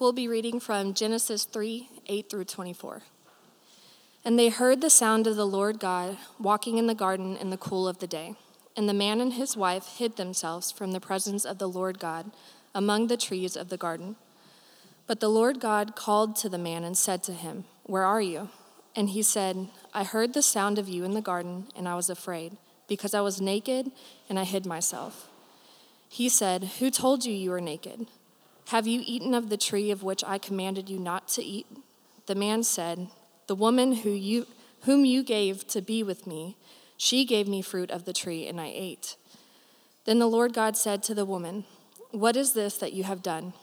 We'll be reading from Genesis 3 8 through 24. And they heard the sound of the Lord God walking in the garden in the cool of the day. And the man and his wife hid themselves from the presence of the Lord God among the trees of the garden. But the Lord God called to the man and said to him, Where are you? And he said, I heard the sound of you in the garden, and I was afraid, because I was naked and I hid myself. He said, Who told you you were naked? Have you eaten of the tree of which I commanded you not to eat? The man said, The woman who you, whom you gave to be with me, she gave me fruit of the tree, and I ate. Then the Lord God said to the woman, What is this that you have done?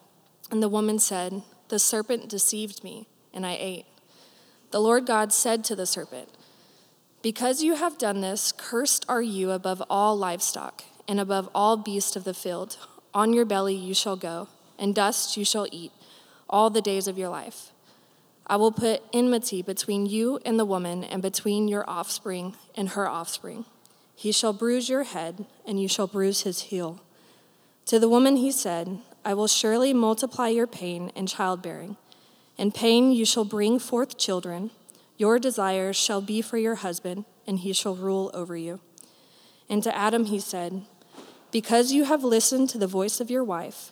And the woman said, The serpent deceived me, and I ate. The Lord God said to the serpent, Because you have done this, cursed are you above all livestock, and above all beasts of the field. On your belly you shall go and dust you shall eat all the days of your life. I will put enmity between you and the woman, and between your offspring and her offspring. He shall bruise your head, and you shall bruise his heel. To the woman he said, I will surely multiply your pain in childbearing. In pain you shall bring forth children. Your desires shall be for your husband, and he shall rule over you. And to Adam he said, Because you have listened to the voice of your wife,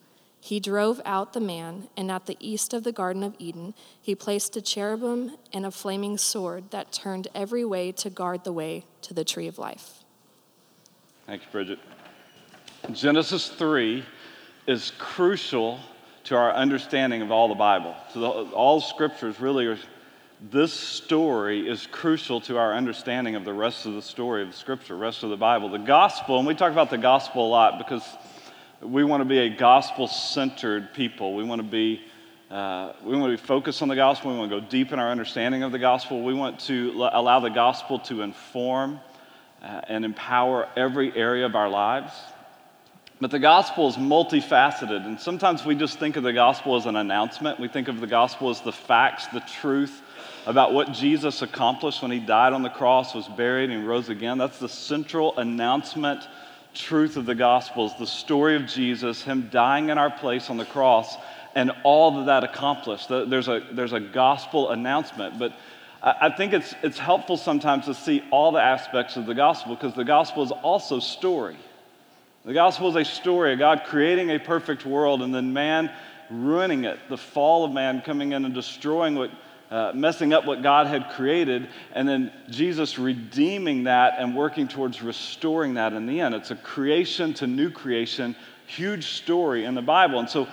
He drove out the man, and at the east of the Garden of Eden, he placed a cherubim and a flaming sword that turned every way to guard the way to the tree of life. Thanks, Bridget. Genesis 3 is crucial to our understanding of all the Bible. So, the, all scriptures really are, this story is crucial to our understanding of the rest of the story of the scripture, rest of the Bible. The gospel, and we talk about the gospel a lot because we want to be a gospel centered people. We want to be uh, we want to be focused on the gospel. We want to go deep in our understanding of the gospel. We want to l- allow the gospel to inform uh, and empower every area of our lives. But the gospel is multifaceted, and sometimes we just think of the gospel as an announcement. We think of the gospel as the facts, the truth about what Jesus accomplished when he died on the cross, was buried, and rose again. That's the central announcement truth of the Gospels, the story of Jesus, him dying in our place on the cross, and all that that accomplished. There's a, there's a gospel announcement, but I think it's, it's helpful sometimes to see all the aspects of the gospel because the gospel is also story. The gospel is a story of God creating a perfect world and then man ruining it, the fall of man coming in and destroying what uh, messing up what God had created, and then Jesus redeeming that and working towards restoring that in the end. It's a creation to new creation, huge story in the Bible. And so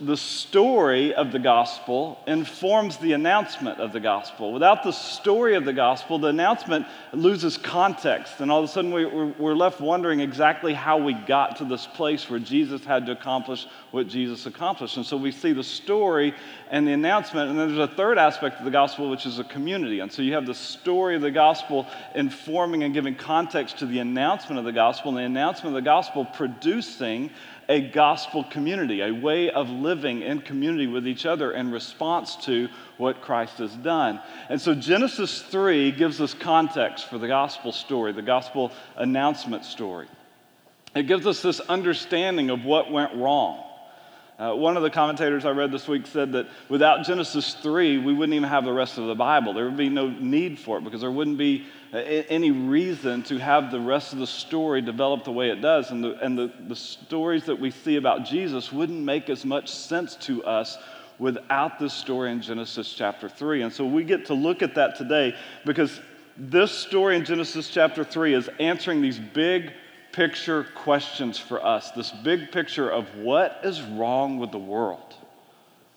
the story of the gospel informs the announcement of the gospel. Without the story of the gospel, the announcement loses context, and all of a sudden we're left wondering exactly how we got to this place where Jesus had to accomplish what Jesus accomplished. And so we see the story and the announcement, and then there's a third aspect of the gospel, which is a community. And so you have the story of the gospel informing and giving context to the announcement of the gospel, and the announcement of the gospel producing a gospel community, a way of living in community with each other in response to what Christ has done. And so Genesis 3 gives us context for the gospel story, the gospel announcement story. It gives us this understanding of what went wrong. Uh, one of the commentators I read this week said that without Genesis 3, we wouldn't even have the rest of the Bible. There would be no need for it because there wouldn't be uh, any reason to have the rest of the story develop the way it does. And, the, and the, the stories that we see about Jesus wouldn't make as much sense to us without this story in Genesis chapter 3. And so we get to look at that today because this story in Genesis chapter 3 is answering these big picture questions for us. This big picture of what is wrong with the world.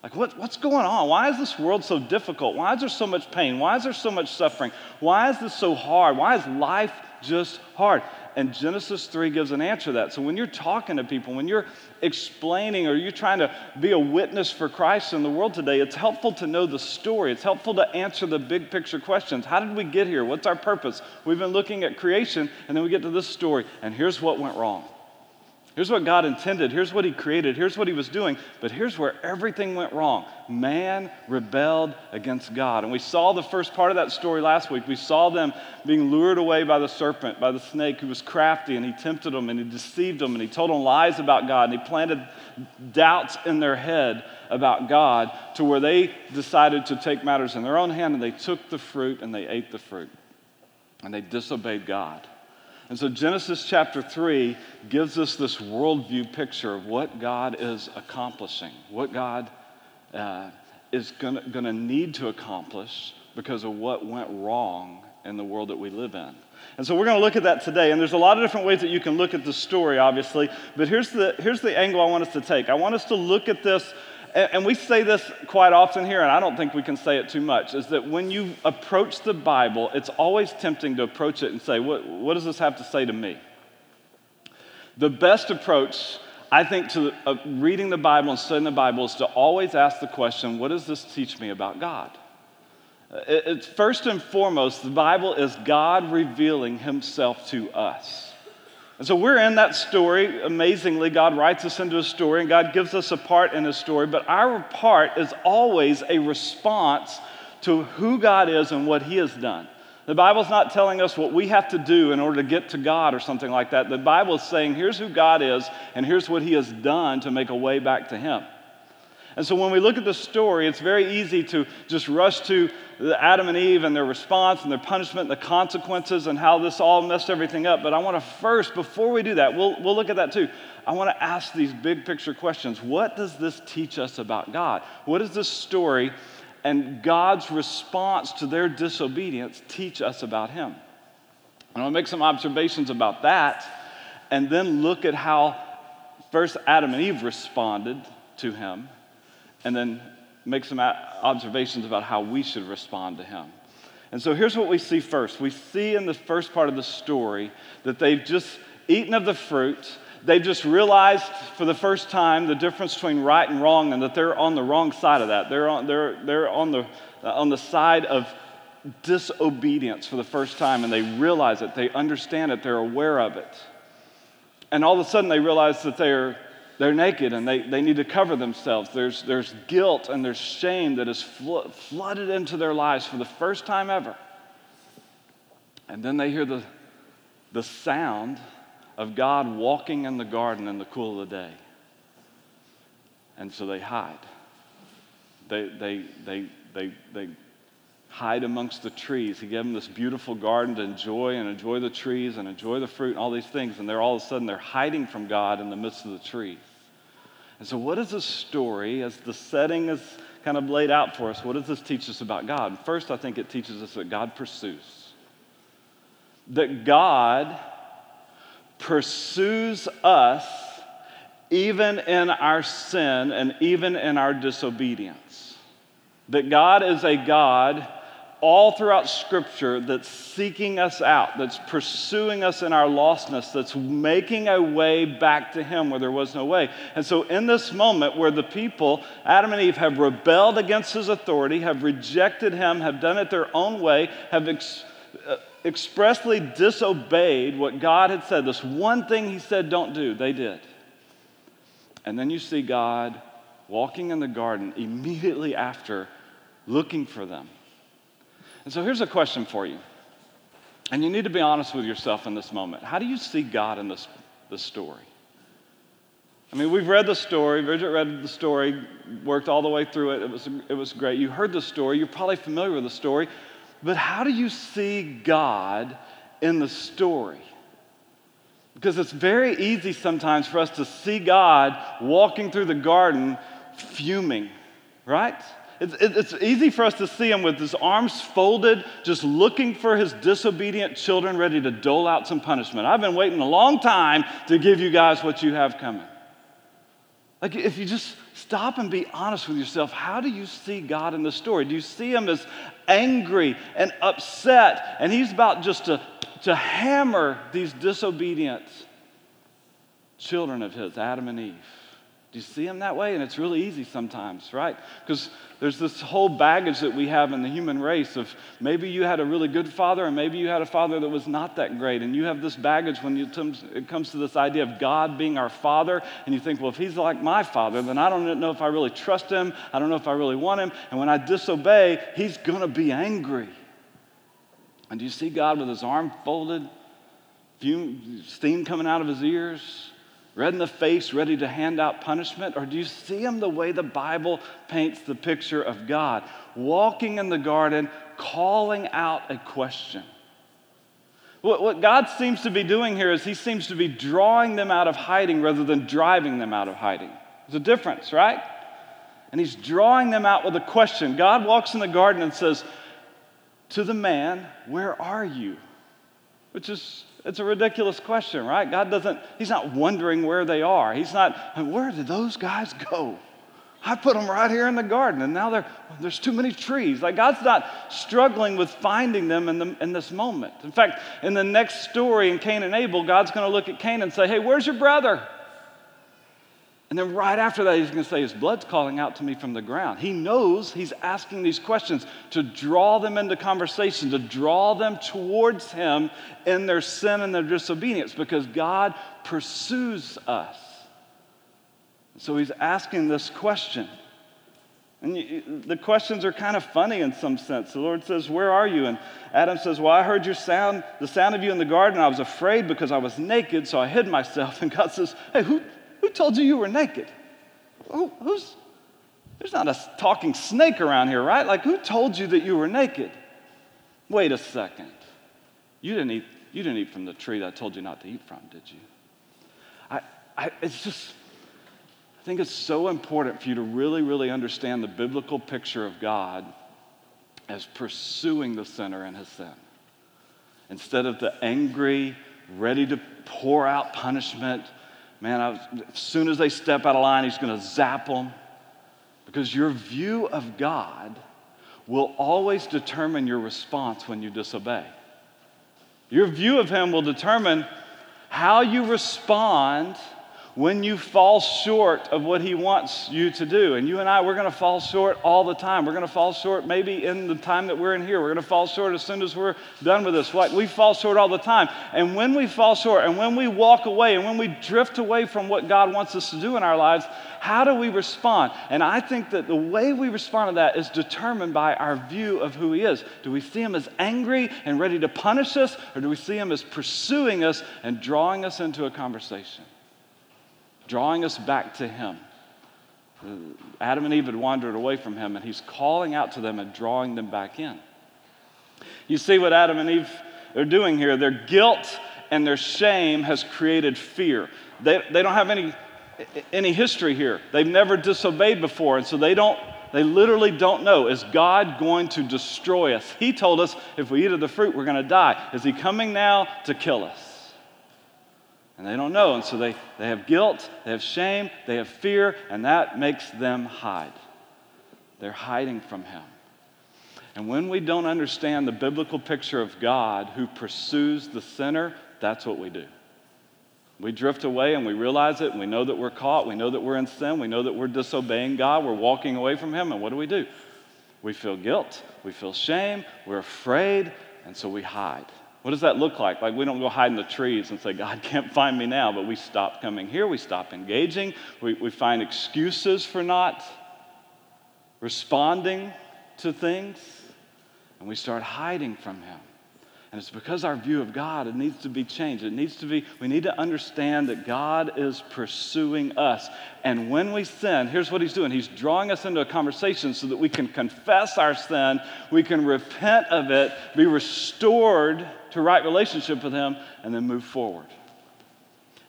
Like, what, what's going on? Why is this world so difficult? Why is there so much pain? Why is there so much suffering? Why is this so hard? Why is life just hard? And Genesis 3 gives an answer to that. So when you're talking to people, when you're explaining or you're trying to be a witness for Christ in the world today, it's helpful to know the story. It's helpful to answer the big picture questions. How did we get here? What's our purpose? We've been looking at creation, and then we get to this story, and here's what went wrong. Here's what God intended. Here's what He created. Here's what He was doing. But here's where everything went wrong. Man rebelled against God. And we saw the first part of that story last week. We saw them being lured away by the serpent, by the snake who was crafty, and he tempted them and he deceived them and he told them lies about God and he planted doubts in their head about God to where they decided to take matters in their own hand and they took the fruit and they ate the fruit. And they disobeyed God. And so Genesis chapter 3 gives us this worldview picture of what God is accomplishing, what God uh, is going to need to accomplish because of what went wrong in the world that we live in. And so we're going to look at that today. And there's a lot of different ways that you can look at the story, obviously. But here's the, here's the angle I want us to take. I want us to look at this and we say this quite often here, and I don't think we can say it too much, is that when you approach the Bible, it's always tempting to approach it and say, What, what does this have to say to me? The best approach, I think, to uh, reading the Bible and studying the Bible is to always ask the question, What does this teach me about God? Uh, it's first and foremost, the Bible is God revealing Himself to us. And so we're in that story. Amazingly, God writes us into a story and God gives us a part in a story, but our part is always a response to who God is and what He has done. The Bible's not telling us what we have to do in order to get to God or something like that. The Bible is saying, here's who God is, and here's what He has done to make a way back to Him. And so when we look at the story, it's very easy to just rush to Adam and Eve and their response and their punishment and the consequences and how this all messed everything up. But I want to first, before we do that, we'll, we'll look at that too. I want to ask these big picture questions. What does this teach us about God? What does this story and God's response to their disobedience teach us about Him? I want to make some observations about that and then look at how first Adam and Eve responded to Him and then make some observations about how we should respond to him. And so here's what we see first. We see in the first part of the story that they've just eaten of the fruit. They've just realized for the first time the difference between right and wrong and that they're on the wrong side of that. They're on, they're, they're on, the, uh, on the side of disobedience for the first time and they realize it. They understand it. They're aware of it. And all of a sudden they realize that they're they're naked and they, they need to cover themselves. There's, there's guilt and there's shame that is flo- flooded into their lives for the first time ever. And then they hear the, the sound of God walking in the garden in the cool of the day. And so they hide. They, they, they, they, they hide amongst the trees. He gave them this beautiful garden to enjoy and enjoy the trees and enjoy the fruit and all these things. And they're all of a sudden they're hiding from God in the midst of the trees. And so, what is this story as the setting is kind of laid out for us? What does this teach us about God? First, I think it teaches us that God pursues. That God pursues us even in our sin and even in our disobedience. That God is a God all throughout Scripture that's seeking us out, that's pursuing us in our lostness, that's making a way back to Him where there was no way. And so, in this moment where the people, Adam and Eve, have rebelled against His authority, have rejected Him, have done it their own way, have ex- uh, expressly disobeyed what God had said, this one thing He said, don't do, they did. And then you see God walking in the garden immediately after, looking for them and so here's a question for you. And you need to be honest with yourself in this moment. How do you see God in this, this story? I mean, we've read the story. Bridget read the story, worked all the way through it. It was, it was great. You heard the story. You're probably familiar with the story. But how do you see God in the story? Because it's very easy sometimes for us to see God walking through the garden fuming right? It's, it's easy for us to see him with his arms folded, just looking for his disobedient children, ready to dole out some punishment. I've been waiting a long time to give you guys what you have coming. Like, if you just stop and be honest with yourself, how do you see God in the story? Do you see him as angry and upset, and he's about just to, to hammer these disobedient children of his, Adam and Eve? Do you see him that way? And it's really easy sometimes, right? Because there's this whole baggage that we have in the human race of maybe you had a really good father and maybe you had a father that was not that great. And you have this baggage when it comes to this idea of God being our father. And you think, well, if he's like my father, then I don't know if I really trust him. I don't know if I really want him. And when I disobey, he's going to be angry. And do you see God with his arm folded, fume, steam coming out of his ears? Red in the face, ready to hand out punishment? Or do you see him the way the Bible paints the picture of God, walking in the garden, calling out a question? What, what God seems to be doing here is he seems to be drawing them out of hiding rather than driving them out of hiding. There's a difference, right? And he's drawing them out with a question. God walks in the garden and says, To the man, where are you? Which is it's a ridiculous question, right? God doesn't, He's not wondering where they are. He's not, where did those guys go? I put them right here in the garden, and now there's too many trees. Like, God's not struggling with finding them in, the, in this moment. In fact, in the next story in Cain and Abel, God's going to look at Cain and say, Hey, where's your brother? And then right after that, he's going to say, His blood's calling out to me from the ground. He knows he's asking these questions to draw them into conversation, to draw them towards Him in their sin and their disobedience, because God pursues us. So he's asking this question. And the questions are kind of funny in some sense. The Lord says, Where are you? And Adam says, Well, I heard your sound, the sound of you in the garden. I was afraid because I was naked, so I hid myself. And God says, Hey, who, who told you you were naked? Who, who's, there's not a talking snake around here, right? Like, who told you that you were naked? Wait a second. You didn't eat, you didn't eat from the tree that I told you not to eat from, did you? I, I, it's just, I think it's so important for you to really, really understand the biblical picture of God as pursuing the sinner in his sin. Instead of the angry, ready to pour out punishment, man, was, as soon as they step out of line, he's going to zap them. Because your view of God will always determine your response when you disobey. Your view of him will determine how you respond when you fall short of what He wants you to do. And you and I, we're going to fall short all the time. We're going to fall short maybe in the time that we're in here. We're going to fall short as soon as we're done with this. Like we fall short all the time. And when we fall short and when we walk away and when we drift away from what God wants us to do in our lives, how do we respond? And I think that the way we respond to that is determined by our view of who He is. Do we see Him as angry and ready to punish us, or do we see Him as pursuing us and drawing us into a conversation? Drawing us back to Him. Uh, Adam and Eve had wandered away from Him, and He's calling out to them and drawing them back in. You see what Adam and Eve are doing here. Their guilt and their shame has created fear. They, they don't have any, any history here. They've never disobeyed before, and so they don't they literally don't know. Is God going to destroy us? He told us if we eat of the fruit, we're going to die. Is He coming now to kill us? And they don't know. And so they, they have guilt, they have shame, they have fear, and that makes them hide. They're hiding from Him. And when we don't understand the biblical picture of God who pursues the sinner, that's what we do. We drift away and we realize it, and we know that we're caught. We know that we're in sin. We know that we're disobeying God. We're walking away from Him. And what do we do? We feel guilt. We feel shame. We're afraid. And so we hide. What does that look like? Like, we don't go hide in the trees and say, God can't find me now, but we stop coming here, we stop engaging, we, we find excuses for not responding to things, and we start hiding from Him. And it's because our view of God, it needs to be changed. It needs to be, we need to understand that God is pursuing us. And when we sin, here's what He's doing He's drawing us into a conversation so that we can confess our sin, we can repent of it, be restored to right relationship with Him, and then move forward.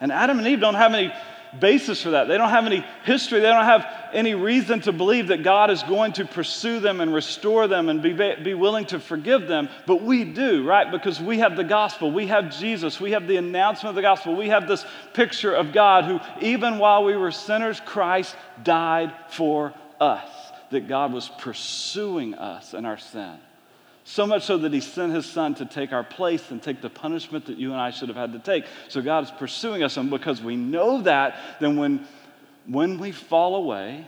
And Adam and Eve don't have any basis for that. They don't have any history. They don't have any reason to believe that God is going to pursue them and restore them and be, be willing to forgive them. But we do, right? Because we have the gospel. We have Jesus. We have the announcement of the gospel. We have this picture of God who, even while we were sinners, Christ died for us. That God was pursuing us in our sin. So much so that he sent his son to take our place and take the punishment that you and I should have had to take. So God is pursuing us. And because we know that, then when, when we fall away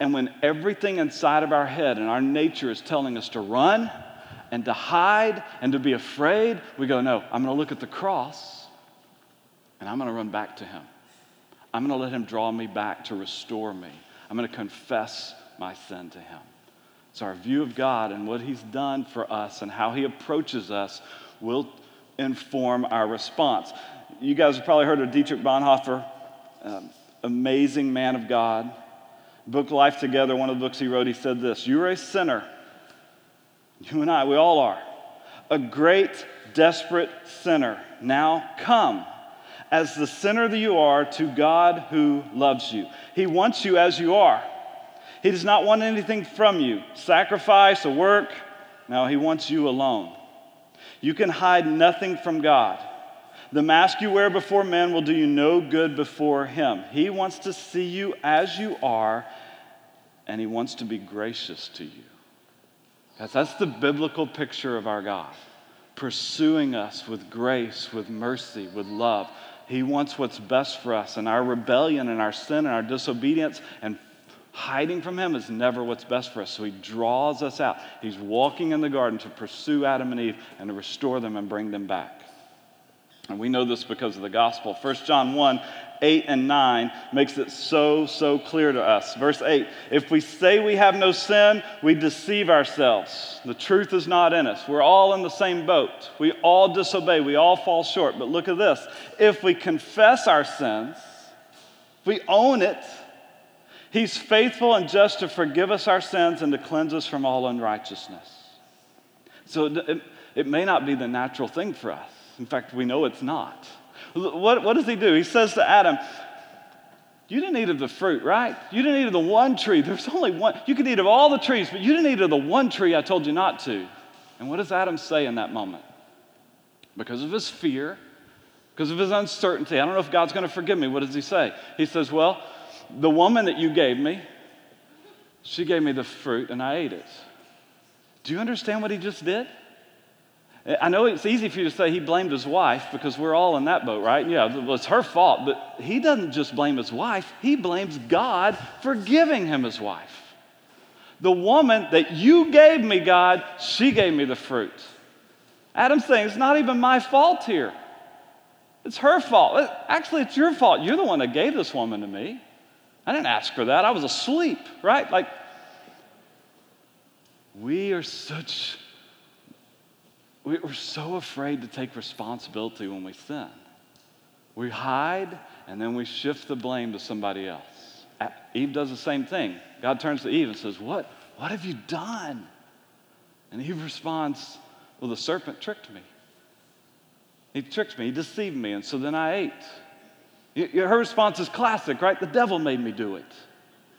and when everything inside of our head and our nature is telling us to run and to hide and to be afraid, we go, no, I'm going to look at the cross and I'm going to run back to him. I'm going to let him draw me back to restore me. I'm going to confess my sin to him. Our view of God and what He's done for us and how He approaches us will inform our response. You guys have probably heard of Dietrich Bonhoeffer, um, amazing man of God. Book Life Together, one of the books he wrote, he said this You're a sinner. You and I, we all are. A great, desperate sinner. Now come as the sinner that you are to God who loves you. He wants you as you are. He does not want anything from you sacrifice or work. No, He wants you alone. You can hide nothing from God. The mask you wear before men will do you no good before Him. He wants to see you as you are, and He wants to be gracious to you. That's, that's the biblical picture of our God, pursuing us with grace, with mercy, with love. He wants what's best for us, and our rebellion and our sin and our disobedience and Hiding from him is never what's best for us. So he draws us out. He's walking in the garden to pursue Adam and Eve and to restore them and bring them back. And we know this because of the gospel. 1 John 1 8 and 9 makes it so, so clear to us. Verse 8 If we say we have no sin, we deceive ourselves. The truth is not in us. We're all in the same boat. We all disobey. We all fall short. But look at this if we confess our sins, we own it, He's faithful and just to forgive us our sins and to cleanse us from all unrighteousness. So it, it may not be the natural thing for us. In fact, we know it's not. What, what does he do? He says to Adam, You didn't eat of the fruit, right? You didn't eat of the one tree. There's only one. You could eat of all the trees, but you didn't eat of the one tree I told you not to. And what does Adam say in that moment? Because of his fear, because of his uncertainty, I don't know if God's going to forgive me. What does he say? He says, Well, the woman that you gave me, she gave me the fruit and I ate it. Do you understand what he just did? I know it's easy for you to say he blamed his wife because we're all in that boat, right? Yeah, it was her fault, but he doesn't just blame his wife, he blames God for giving him his wife. The woman that you gave me, God, she gave me the fruit. Adam's saying it's not even my fault here. It's her fault. Actually, it's your fault. You're the one that gave this woman to me. I didn't ask for that. I was asleep, right? Like, we are such, we're so afraid to take responsibility when we sin. We hide and then we shift the blame to somebody else. Eve does the same thing. God turns to Eve and says, What? What have you done? And Eve responds, Well, the serpent tricked me. He tricked me, he deceived me, and so then I ate. Her response is classic, right? The devil made me do it.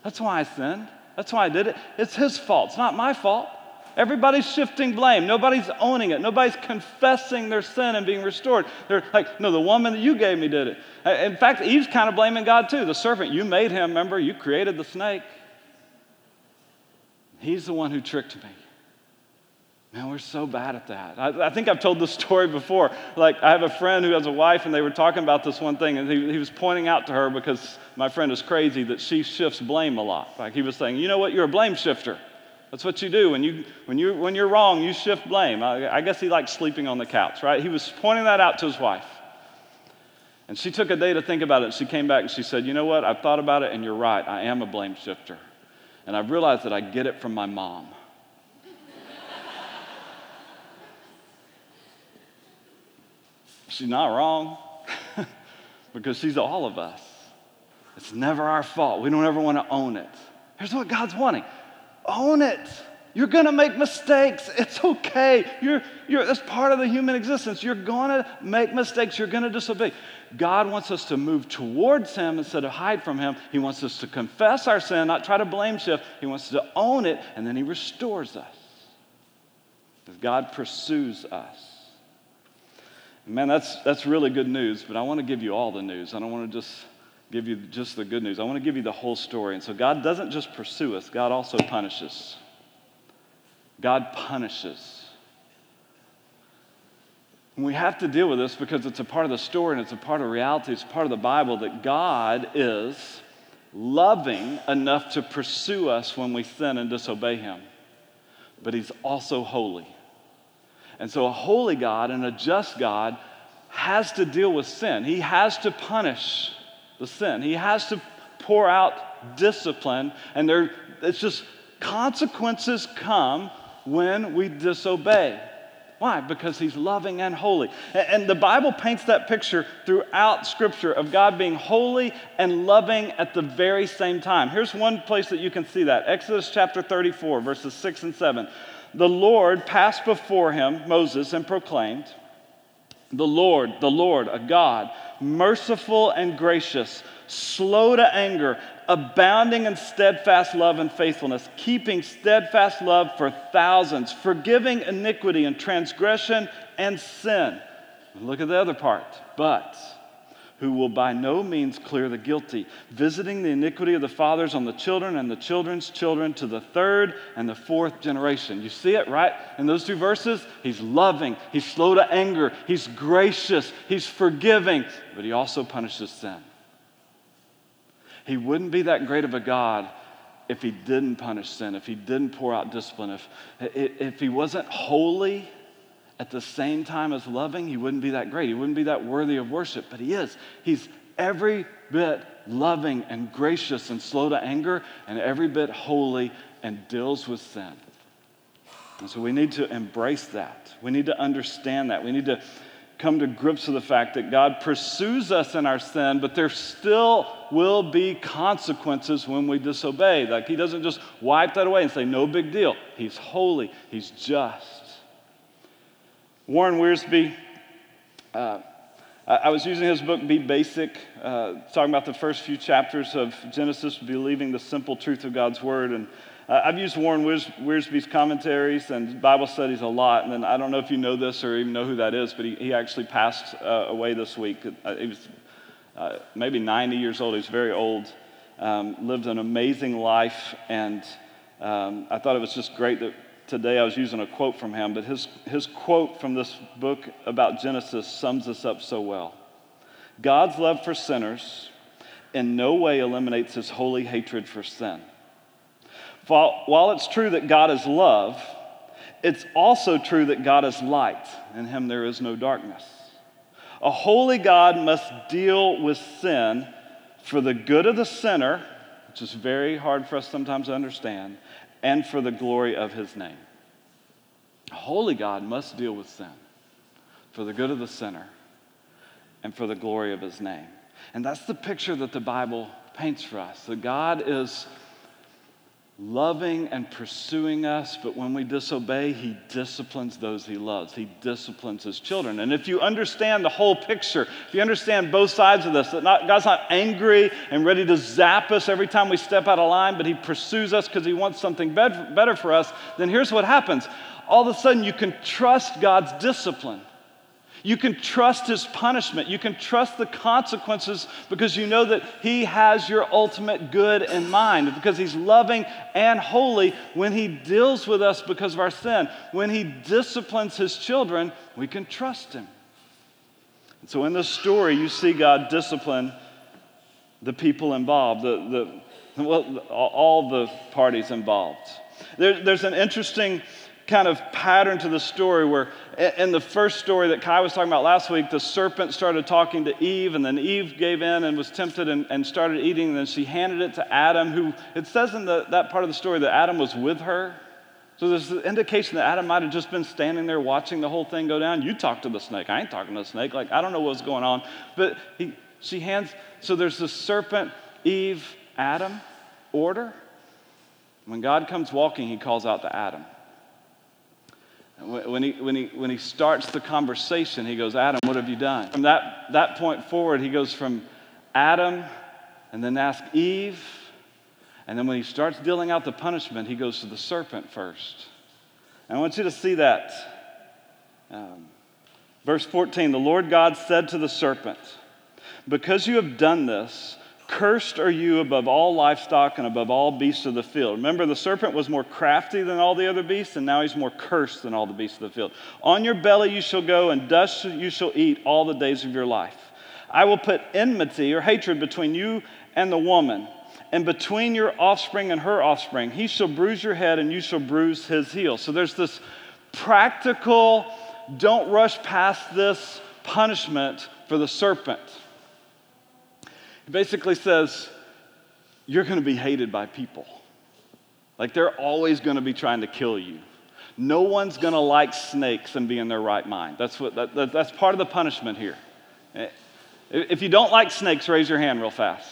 That's why I sinned. That's why I did it. It's his fault. It's not my fault. Everybody's shifting blame. Nobody's owning it. Nobody's confessing their sin and being restored. They're like, no, the woman that you gave me did it. Uh, in fact, Eve's kind of blaming God too. The serpent, you made him, remember? You created the snake. He's the one who tricked me. Man, we're so bad at that. I, I, think I've told this story before. Like, I have a friend who has a wife, and they were talking about this one thing, and he, he was pointing out to her because my friend is crazy that she shifts blame a lot. Like, he was saying, You know what? You're a blame shifter. That's what you do. When, you, when, you, when you're wrong, you shift blame. I, I guess he likes sleeping on the couch, right? He was pointing that out to his wife. And she took a day to think about it. She came back and she said, You know what? I've thought about it, and you're right. I am a blame shifter. And I've realized that I get it from my mom. She's not wrong because she's all of us. It's never our fault. We don't ever want to own it. Here's what God's wanting own it. You're going to make mistakes. It's okay. You're, you're, that's part of the human existence. You're going to make mistakes. You're going to disobey. God wants us to move towards Him instead of hide from Him. He wants us to confess our sin, not try to blame shift. He wants us to own it, and then He restores us. God pursues us. Man, that's, that's really good news, but I want to give you all the news. I don't want to just give you just the good news. I want to give you the whole story. And so God doesn't just pursue us, God also punishes. God punishes. And we have to deal with this because it's a part of the story and it's a part of reality, it's part of the Bible that God is loving enough to pursue us when we sin and disobey Him. But He's also holy. And so, a holy God and a just God has to deal with sin. He has to punish the sin. He has to pour out discipline, and there, it's just consequences come when we disobey. Why? Because he's loving and holy. And the Bible paints that picture throughout Scripture of God being holy and loving at the very same time. Here's one place that you can see that Exodus chapter 34, verses 6 and 7. The Lord passed before him, Moses, and proclaimed, The Lord, the Lord, a God, merciful and gracious, slow to anger abounding in steadfast love and faithfulness, keeping steadfast love for thousands, forgiving iniquity and transgression and sin. Look at the other part. But who will by no means clear the guilty, visiting the iniquity of the fathers on the children and the children's children to the third and the fourth generation. You see it, right? In those two verses, he's loving, he's slow to anger, he's gracious, he's forgiving, but he also punishes sin. He wouldn't be that great of a God if he didn't punish sin, if he didn't pour out discipline, if, if he wasn't holy at the same time as loving, he wouldn't be that great. He wouldn't be that worthy of worship, but he is. He's every bit loving and gracious and slow to anger, and every bit holy and deals with sin. And so we need to embrace that. We need to understand that. We need to come to grips with the fact that God pursues us in our sin, but there still will be consequences when we disobey. Like He doesn't just wipe that away and say, no big deal. He's holy, He's just. Warren Wiersbe, uh, I was using his book, Be Basic, uh, talking about the first few chapters of Genesis, believing the simple truth of God's Word. And uh, I've used Warren Wiersbe's commentaries and Bible studies a lot, and I don't know if you know this or even know who that is, but he, he actually passed uh, away this week. Uh, he was uh, maybe 90 years old. He's very old, um, lived an amazing life, and um, I thought it was just great that today I was using a quote from him, but his, his quote from this book about Genesis sums this up so well. God's love for sinners in no way eliminates his holy hatred for sin. While it's true that God is love, it's also true that God is light. In him there is no darkness. A holy God must deal with sin for the good of the sinner, which is very hard for us sometimes to understand, and for the glory of his name. Holy God must deal with sin for the good of the sinner and for the glory of his name. And that's the picture that the Bible paints for us. That God is loving and pursuing us, but when we disobey, He disciplines those He loves. He disciplines His children. And if you understand the whole picture, if you understand both sides of this, that not, God's not angry and ready to zap us every time we step out of line, but He pursues us because He wants something better for us, then here's what happens. All of a sudden, you can trust God's discipline. You can trust his punishment. You can trust the consequences because you know that he has your ultimate good in mind, because he's loving and holy when he deals with us because of our sin. When he disciplines his children, we can trust him. And so in this story, you see God discipline the people involved, the, the, well, all the parties involved. There, there's an interesting kind of pattern to the story where in the first story that Kai was talking about last week, the serpent started talking to Eve, and then Eve gave in and was tempted and, and started eating, and then she handed it to Adam, who it says in the, that part of the story that Adam was with her. So there's an indication that Adam might have just been standing there watching the whole thing go down. You talk to the snake. I ain't talking to the snake. Like, I don't know what's going on. But he, she hands, so there's the serpent, Eve, Adam order. When God comes walking, he calls out to Adam. When he, when, he, when he starts the conversation, he goes, Adam, what have you done? From that, that point forward, he goes from Adam and then asks Eve. And then when he starts dealing out the punishment, he goes to the serpent first. And I want you to see that. Um, verse 14 The Lord God said to the serpent, Because you have done this, Cursed are you above all livestock and above all beasts of the field. Remember, the serpent was more crafty than all the other beasts, and now he's more cursed than all the beasts of the field. On your belly you shall go, and dust you shall eat all the days of your life. I will put enmity or hatred between you and the woman, and between your offspring and her offspring. He shall bruise your head, and you shall bruise his heel. So there's this practical, don't rush past this punishment for the serpent. Basically says, You're going to be hated by people. Like they're always going to be trying to kill you. No one's going to like snakes and be in their right mind. That's, what, that, that, that's part of the punishment here. If you don't like snakes, raise your hand real fast.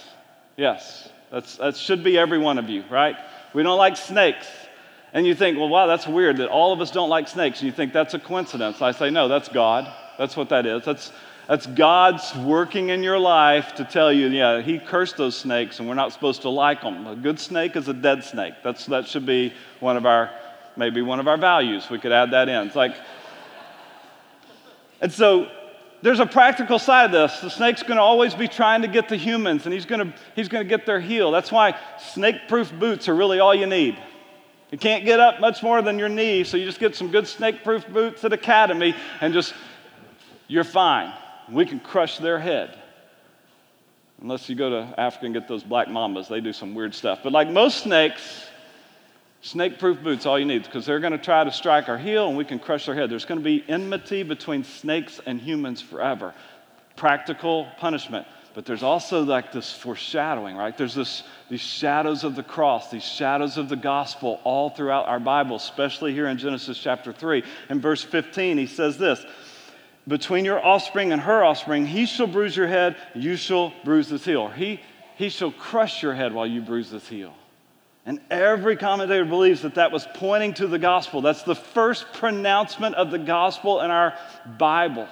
Yes, that's, that should be every one of you, right? We don't like snakes. And you think, well, wow, that's weird that all of us don't like snakes. And you think that's a coincidence. I say, no, that's God. That's what that is. That's, that's God's working in your life to tell you, yeah, He cursed those snakes and we're not supposed to like them. A good snake is a dead snake. That's, that should be one of our, maybe one of our values. We could add that in. It's like, and so there's a practical side of this. The snake's going to always be trying to get the humans and he's going to, he's going to get their heel. That's why snake proof boots are really all you need. You can't get up much more than your knee, so you just get some good snake proof boots at Academy and just, you're fine we can crush their head. Unless you go to Africa and get those black mambas, they do some weird stuff. But like most snakes, snake proof boots, all you need, because they're going to try to strike our heel and we can crush their head. There's going to be enmity between snakes and humans forever. Practical punishment. But there's also like this foreshadowing, right? There's this, these shadows of the cross, these shadows of the gospel all throughout our Bible, especially here in Genesis chapter 3. In verse 15, he says this between your offspring and her offspring, he shall bruise your head, you shall bruise his heel. He, he shall crush your head while you bruise his heel. And every commentator believes that that was pointing to the gospel. That's the first pronouncement of the gospel in our Bibles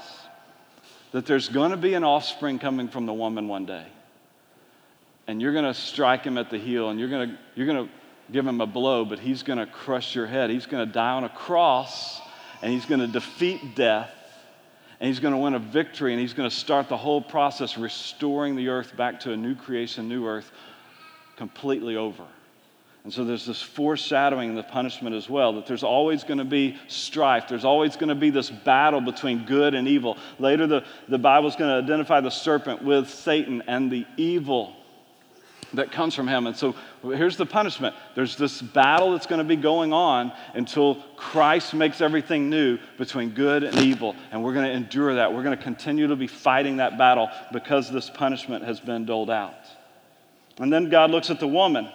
that there's going to be an offspring coming from the woman one day. And you're going to strike him at the heel and you're going to, you're going to give him a blow, but he's going to crush your head. He's going to die on a cross and he's going to defeat death and he's going to win a victory and he's going to start the whole process restoring the earth back to a new creation, new earth, completely over. And so there's this foreshadowing in the punishment as well that there's always going to be strife. There's always going to be this battle between good and evil. Later, the, the Bible's going to identify the serpent with Satan and the evil that comes from him. And so here's the punishment there's this battle that's going to be going on until Christ makes everything new between good and evil. And we're going to endure that. We're going to continue to be fighting that battle because this punishment has been doled out. And then God looks at the woman.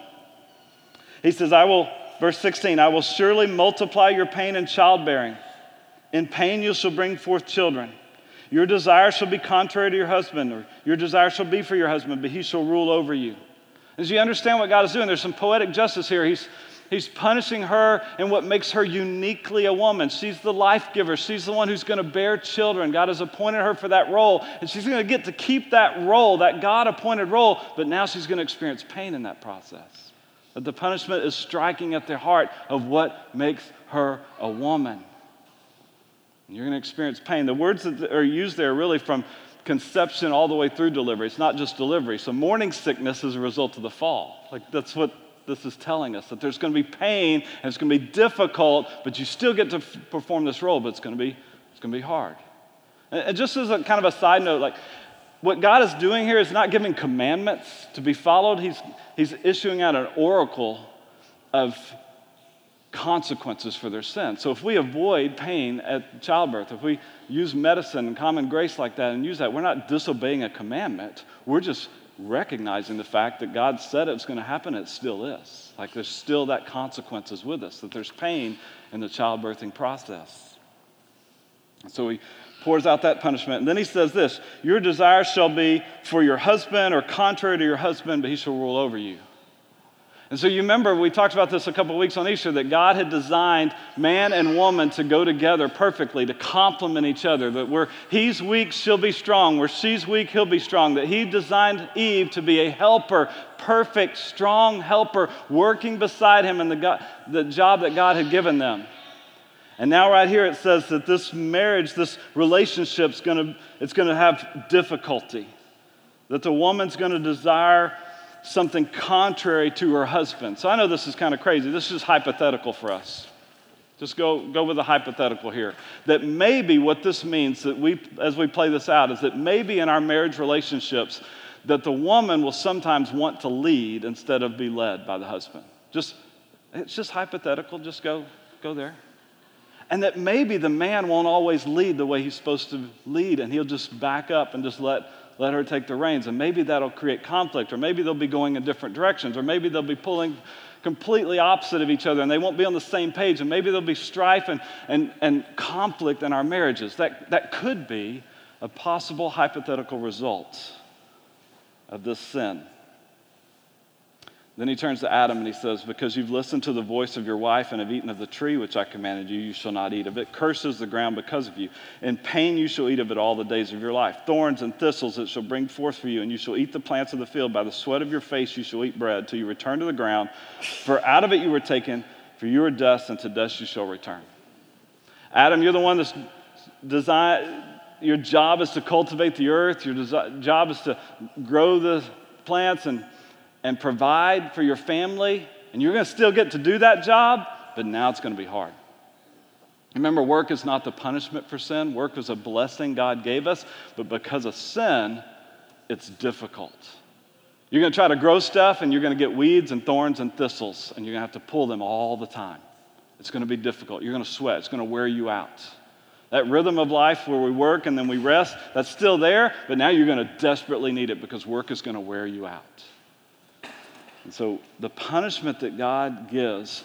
He says, I will, verse 16, I will surely multiply your pain in childbearing. In pain you shall bring forth children. Your desire shall be contrary to your husband, or your desire shall be for your husband, but he shall rule over you. As you understand what God is doing, there's some poetic justice here. He's, he's punishing her in what makes her uniquely a woman. She's the life giver, she's the one who's going to bear children. God has appointed her for that role, and she's going to get to keep that role, that God appointed role, but now she's going to experience pain in that process. That the punishment is striking at the heart of what makes her a woman. And you're going to experience pain. The words that are used there are really from conception all the way through delivery. It's not just delivery. So morning sickness is a result of the fall. Like that's what this is telling us that there's going to be pain and it's going to be difficult, but you still get to f- perform this role, but it's going to be it's going to be hard. And, and just as a kind of a side note, like what God is doing here is not giving commandments to be followed. He's he's issuing out an oracle of consequences for their sin. So if we avoid pain at childbirth, if we use medicine and common grace like that and use that, we're not disobeying a commandment. We're just recognizing the fact that God said it's going to happen, it still is. Like there's still that consequences with us, that there's pain in the childbirthing process. So he pours out that punishment. And then he says this Your desire shall be for your husband or contrary to your husband, but he shall rule over you. And so you remember we talked about this a couple weeks on Easter that God had designed man and woman to go together perfectly, to complement each other. That where he's weak, she'll be strong. Where she's weak, he'll be strong. That he designed Eve to be a helper, perfect, strong helper, working beside him in the, God, the job that God had given them. And now right here it says that this marriage, this relationship's gonna, it's gonna have difficulty. That the woman's gonna desire something contrary to her husband. So I know this is kind of crazy. This is hypothetical for us. Just go, go with the hypothetical here. That maybe what this means that we, as we play this out, is that maybe in our marriage relationships, that the woman will sometimes want to lead instead of be led by the husband. Just, it's just hypothetical. Just go, go there. And that maybe the man won't always lead the way he's supposed to lead, and he'll just back up and just let let her take the reins. And maybe that'll create conflict, or maybe they'll be going in different directions, or maybe they'll be pulling completely opposite of each other and they won't be on the same page, and maybe there'll be strife and, and, and conflict in our marriages. That, that could be a possible hypothetical result of this sin. Then he turns to Adam and he says, Because you've listened to the voice of your wife and have eaten of the tree which I commanded you, you shall not eat of it. Curses the ground because of you. In pain you shall eat of it all the days of your life. Thorns and thistles it shall bring forth for you, and you shall eat the plants of the field. By the sweat of your face you shall eat bread till you return to the ground. For out of it you were taken, for you are dust, and to dust you shall return. Adam, you're the one that's designed, your job is to cultivate the earth, your desi- job is to grow the plants and and provide for your family, and you're going to still get to do that job, but now it's going to be hard. Remember, work is not the punishment for sin. Work is a blessing God gave us, but because of sin, it's difficult. You're going to try to grow stuff, and you're going to get weeds and thorns and thistles, and you're going to have to pull them all the time. It's going to be difficult. You're going to sweat, it's going to wear you out. That rhythm of life where we work and then we rest, that's still there, but now you're going to desperately need it because work is going to wear you out. And so the punishment that God gives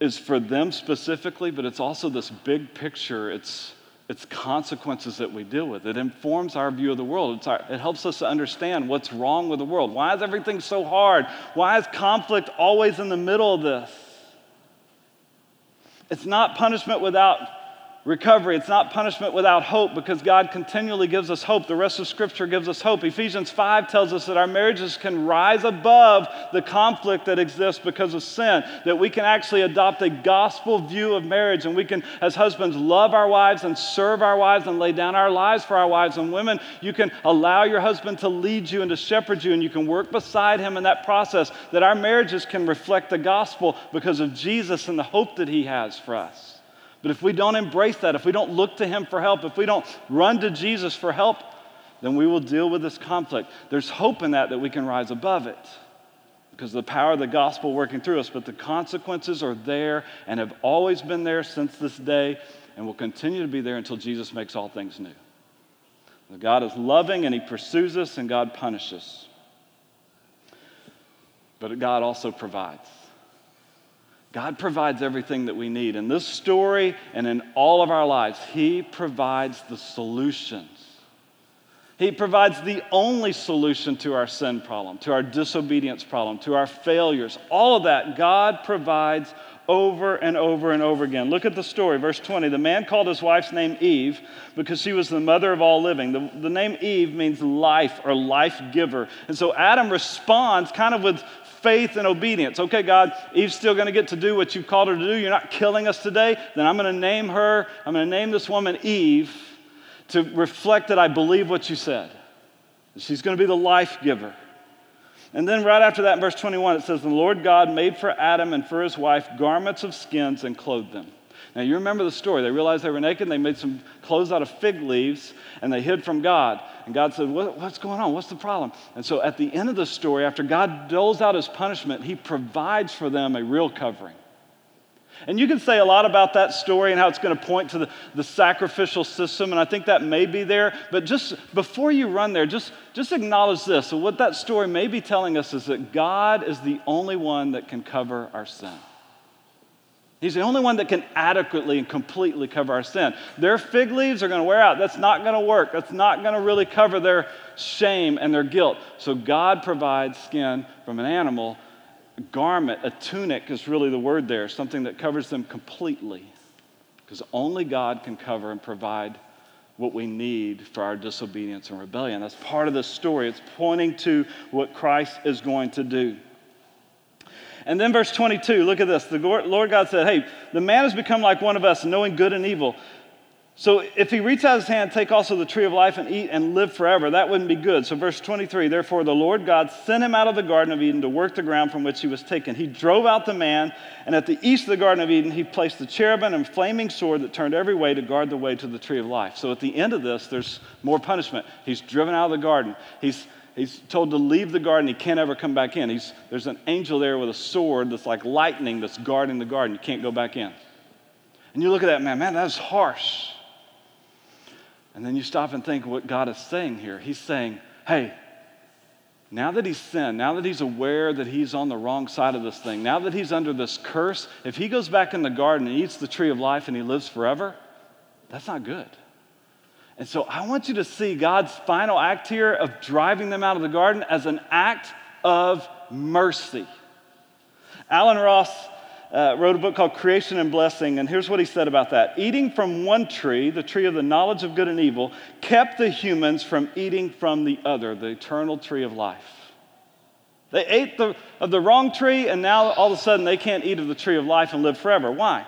is for them specifically, but it's also this big picture. It's, it's consequences that we deal with. It informs our view of the world. Our, it helps us to understand what's wrong with the world. Why is everything so hard? Why is conflict always in the middle of this? It's not punishment without recovery. It's not punishment without hope because God continually gives us hope. The rest of Scripture gives us hope. Ephesians 5 tells us that our marriages can rise above the conflict that exists because of sin, that we can actually adopt a gospel view of marriage and we can, as husbands, love our wives and serve our wives and lay down our lives for our wives. And women, you can allow your husband to lead you and to shepherd you and you can work beside him in that process, that our marriages can reflect the gospel because of Jesus and the hope that he has for us. But if we don't embrace that, if we don't look to Him for help, if we don't run to Jesus for help, then we will deal with this conflict. There's hope in that that we can rise above it because of the power of the gospel working through us. But the consequences are there and have always been there since this day and will continue to be there until Jesus makes all things new. God is loving and He pursues us and God punishes. But God also provides. God provides everything that we need. In this story and in all of our lives, He provides the solutions. He provides the only solution to our sin problem, to our disobedience problem, to our failures. All of that God provides over and over and over again. Look at the story, verse 20. The man called his wife's name Eve because she was the mother of all living. The, the name Eve means life or life giver. And so Adam responds kind of with faith and obedience. Okay, God, Eve's still going to get to do what you've called her to do. You're not killing us today. Then I'm going to name her, I'm going to name this woman Eve to reflect that I believe what you said. She's going to be the life giver. And then right after that in verse 21, it says, The Lord God made for Adam and for his wife garments of skins and clothed them. Now, you remember the story. They realized they were naked, and they made some clothes out of fig leaves, and they hid from God. And God said, what, What's going on? What's the problem? And so at the end of the story, after God doles out his punishment, he provides for them a real covering. And you can say a lot about that story and how it's going to point to the, the sacrificial system, and I think that may be there. But just before you run there, just, just acknowledge this. So, what that story may be telling us is that God is the only one that can cover our sin. He's the only one that can adequately and completely cover our sin. Their fig leaves are going to wear out. That's not going to work. That's not going to really cover their shame and their guilt. So God provides skin from an animal a garment, a tunic is really the word there, something that covers them completely. Because only God can cover and provide what we need for our disobedience and rebellion. That's part of the story. It's pointing to what Christ is going to do. And then verse 22, look at this. The Lord God said, Hey, the man has become like one of us, knowing good and evil. So if he reaches out his hand, take also the tree of life and eat and live forever, that wouldn't be good. So verse 23, therefore the Lord God sent him out of the Garden of Eden to work the ground from which he was taken. He drove out the man, and at the east of the Garden of Eden, he placed the cherubim and flaming sword that turned every way to guard the way to the tree of life. So at the end of this, there's more punishment. He's driven out of the garden. He's He's told to leave the garden. He can't ever come back in. He's, there's an angel there with a sword that's like lightning that's guarding the garden. You can't go back in. And you look at that man, man, that's harsh. And then you stop and think what God is saying here. He's saying, hey, now that he's sinned, now that he's aware that he's on the wrong side of this thing, now that he's under this curse, if he goes back in the garden and eats the tree of life and he lives forever, that's not good. And so I want you to see God's final act here of driving them out of the garden as an act of mercy. Allen Ross uh, wrote a book called Creation and Blessing, and here's what he said about that. Eating from one tree, the tree of the knowledge of good and evil, kept the humans from eating from the other, the eternal tree of life. They ate the, of the wrong tree, and now all of a sudden they can't eat of the tree of life and live forever. Why?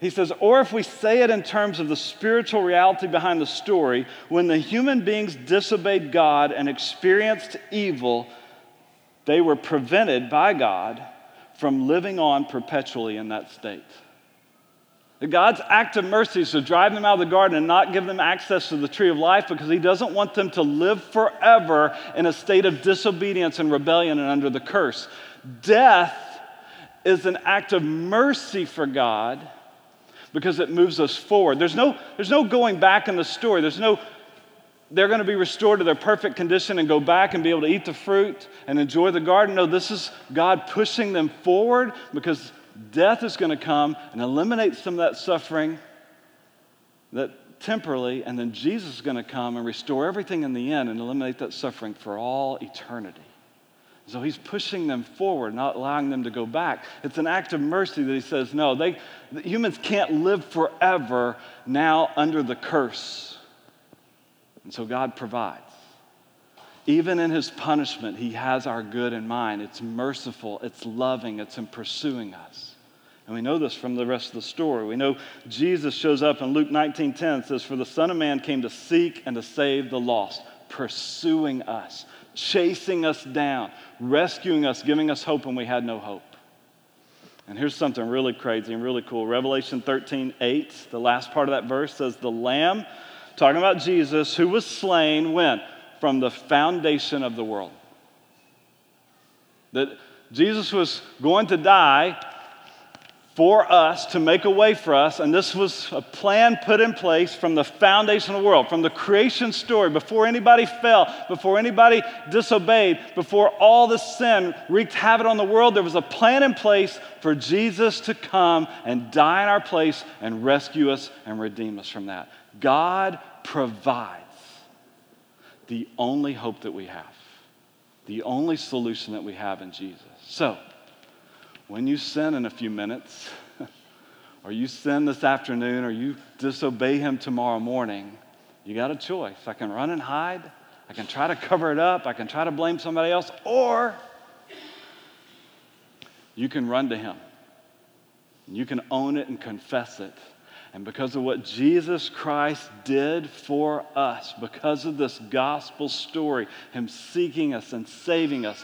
He says, or if we say it in terms of the spiritual reality behind the story, when the human beings disobeyed God and experienced evil, they were prevented by God from living on perpetually in that state. God's act of mercy is to drive them out of the garden and not give them access to the tree of life because He doesn't want them to live forever in a state of disobedience and rebellion and under the curse. Death is an act of mercy for God because it moves us forward. There's no, there's no going back in the story. There's no they're going to be restored to their perfect condition and go back and be able to eat the fruit and enjoy the garden. No, this is God pushing them forward because death is going to come and eliminate some of that suffering that temporally, and then Jesus is going to come and restore everything in the end and eliminate that suffering for all eternity. So he's pushing them forward, not allowing them to go back. It's an act of mercy that he says, no, they, humans can't live forever now under the curse. And so God provides. Even in his punishment, he has our good in mind. It's merciful, it's loving, it's in pursuing us. And we know this from the rest of the story. We know Jesus shows up in Luke 19:10 says, "For the Son of Man came to seek and to save the lost, pursuing us, chasing us down, rescuing us, giving us hope when we had no hope." And here's something really crazy and really cool. Revelation 13, 8, the last part of that verse says, The Lamb talking about Jesus, who was slain when? From the foundation of the world. That Jesus was going to die for us to make a way for us, and this was a plan put in place from the foundation of the world, from the creation story, before anybody fell, before anybody disobeyed, before all the sin wreaked havoc on the world. There was a plan in place for Jesus to come and die in our place and rescue us and redeem us from that. God provides the only hope that we have, the only solution that we have in Jesus. So, when you sin in a few minutes, or you sin this afternoon, or you disobey Him tomorrow morning, you got a choice. I can run and hide, I can try to cover it up, I can try to blame somebody else, or you can run to Him. You can own it and confess it and because of what Jesus Christ did for us, because of this gospel story, Him seeking us and saving us,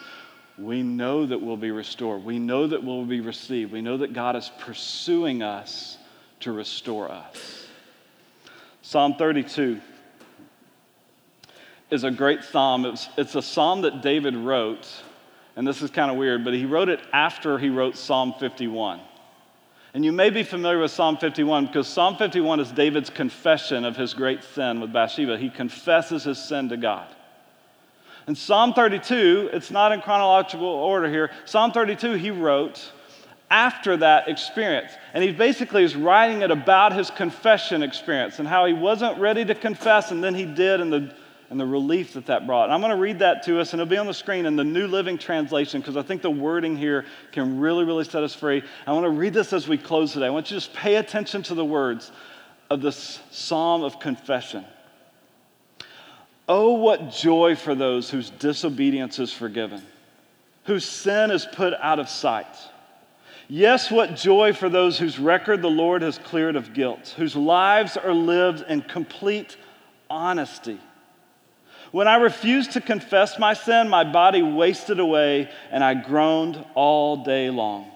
we know that we'll be restored. We know that we'll be received. We know that God is pursuing us to restore us. Psalm 32 is a great psalm. It's, it's a psalm that David wrote, and this is kind of weird, but he wrote it after he wrote Psalm 51. And you may be familiar with Psalm 51 because Psalm 51 is David's confession of his great sin with Bathsheba. He confesses his sin to God. In Psalm 32, it's not in chronological order here. Psalm 32, he wrote after that experience. And he basically is writing it about his confession experience and how he wasn't ready to confess, and then he did, and the and the relief that that brought. And I'm going to read that to us, and it'll be on the screen in the New Living Translation because I think the wording here can really, really set us free. I want to read this as we close today. I want you to just pay attention to the words of this psalm of confession. Oh, what joy for those whose disobedience is forgiven, whose sin is put out of sight. Yes, what joy for those whose record the Lord has cleared of guilt, whose lives are lived in complete honesty. When I refused to confess my sin, my body wasted away and I groaned all day long.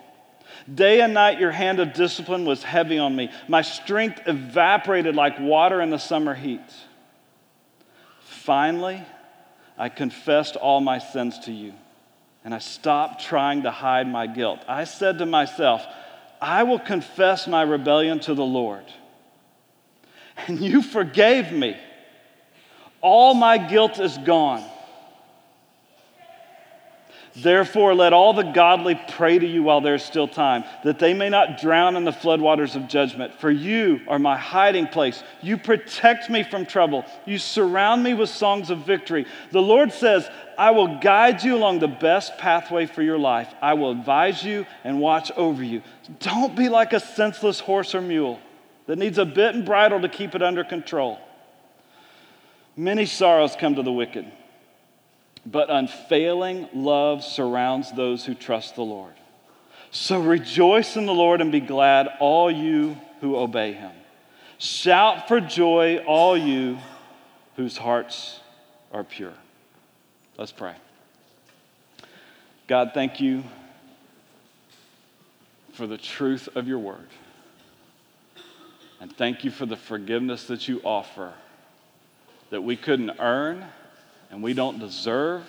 Day and night, your hand of discipline was heavy on me. My strength evaporated like water in the summer heat. Finally, I confessed all my sins to you, and I stopped trying to hide my guilt. I said to myself, I will confess my rebellion to the Lord. And you forgave me. All my guilt is gone. Therefore, let all the godly pray to you while there's still time, that they may not drown in the floodwaters of judgment. For you are my hiding place. You protect me from trouble. You surround me with songs of victory. The Lord says, I will guide you along the best pathway for your life. I will advise you and watch over you. Don't be like a senseless horse or mule that needs a bit and bridle to keep it under control. Many sorrows come to the wicked but unfailing love surrounds those who trust the Lord. So rejoice in the Lord and be glad, all you who obey him. Shout for joy, all you whose hearts are pure. Let's pray. God, thank you for the truth of your word. And thank you for the forgiveness that you offer that we couldn't earn and we don't deserve.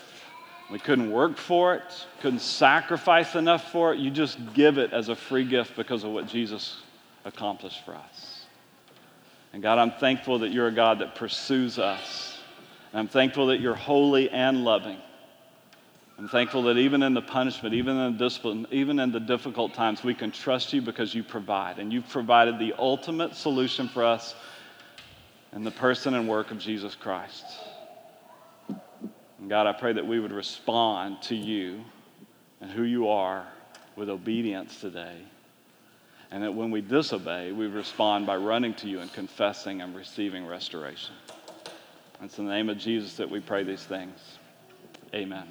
We couldn't work for it, couldn't sacrifice enough for it. You just give it as a free gift because of what Jesus accomplished for us. And God, I'm thankful that you're a God that pursues us. And I'm thankful that you're holy and loving. I'm thankful that even in the punishment, even in the discipline, even in the difficult times, we can trust you because you provide. And you've provided the ultimate solution for us in the person and work of Jesus Christ. And God, I pray that we would respond to you and who you are with obedience today. And that when we disobey, we respond by running to you and confessing and receiving restoration. It's in the name of Jesus that we pray these things. Amen.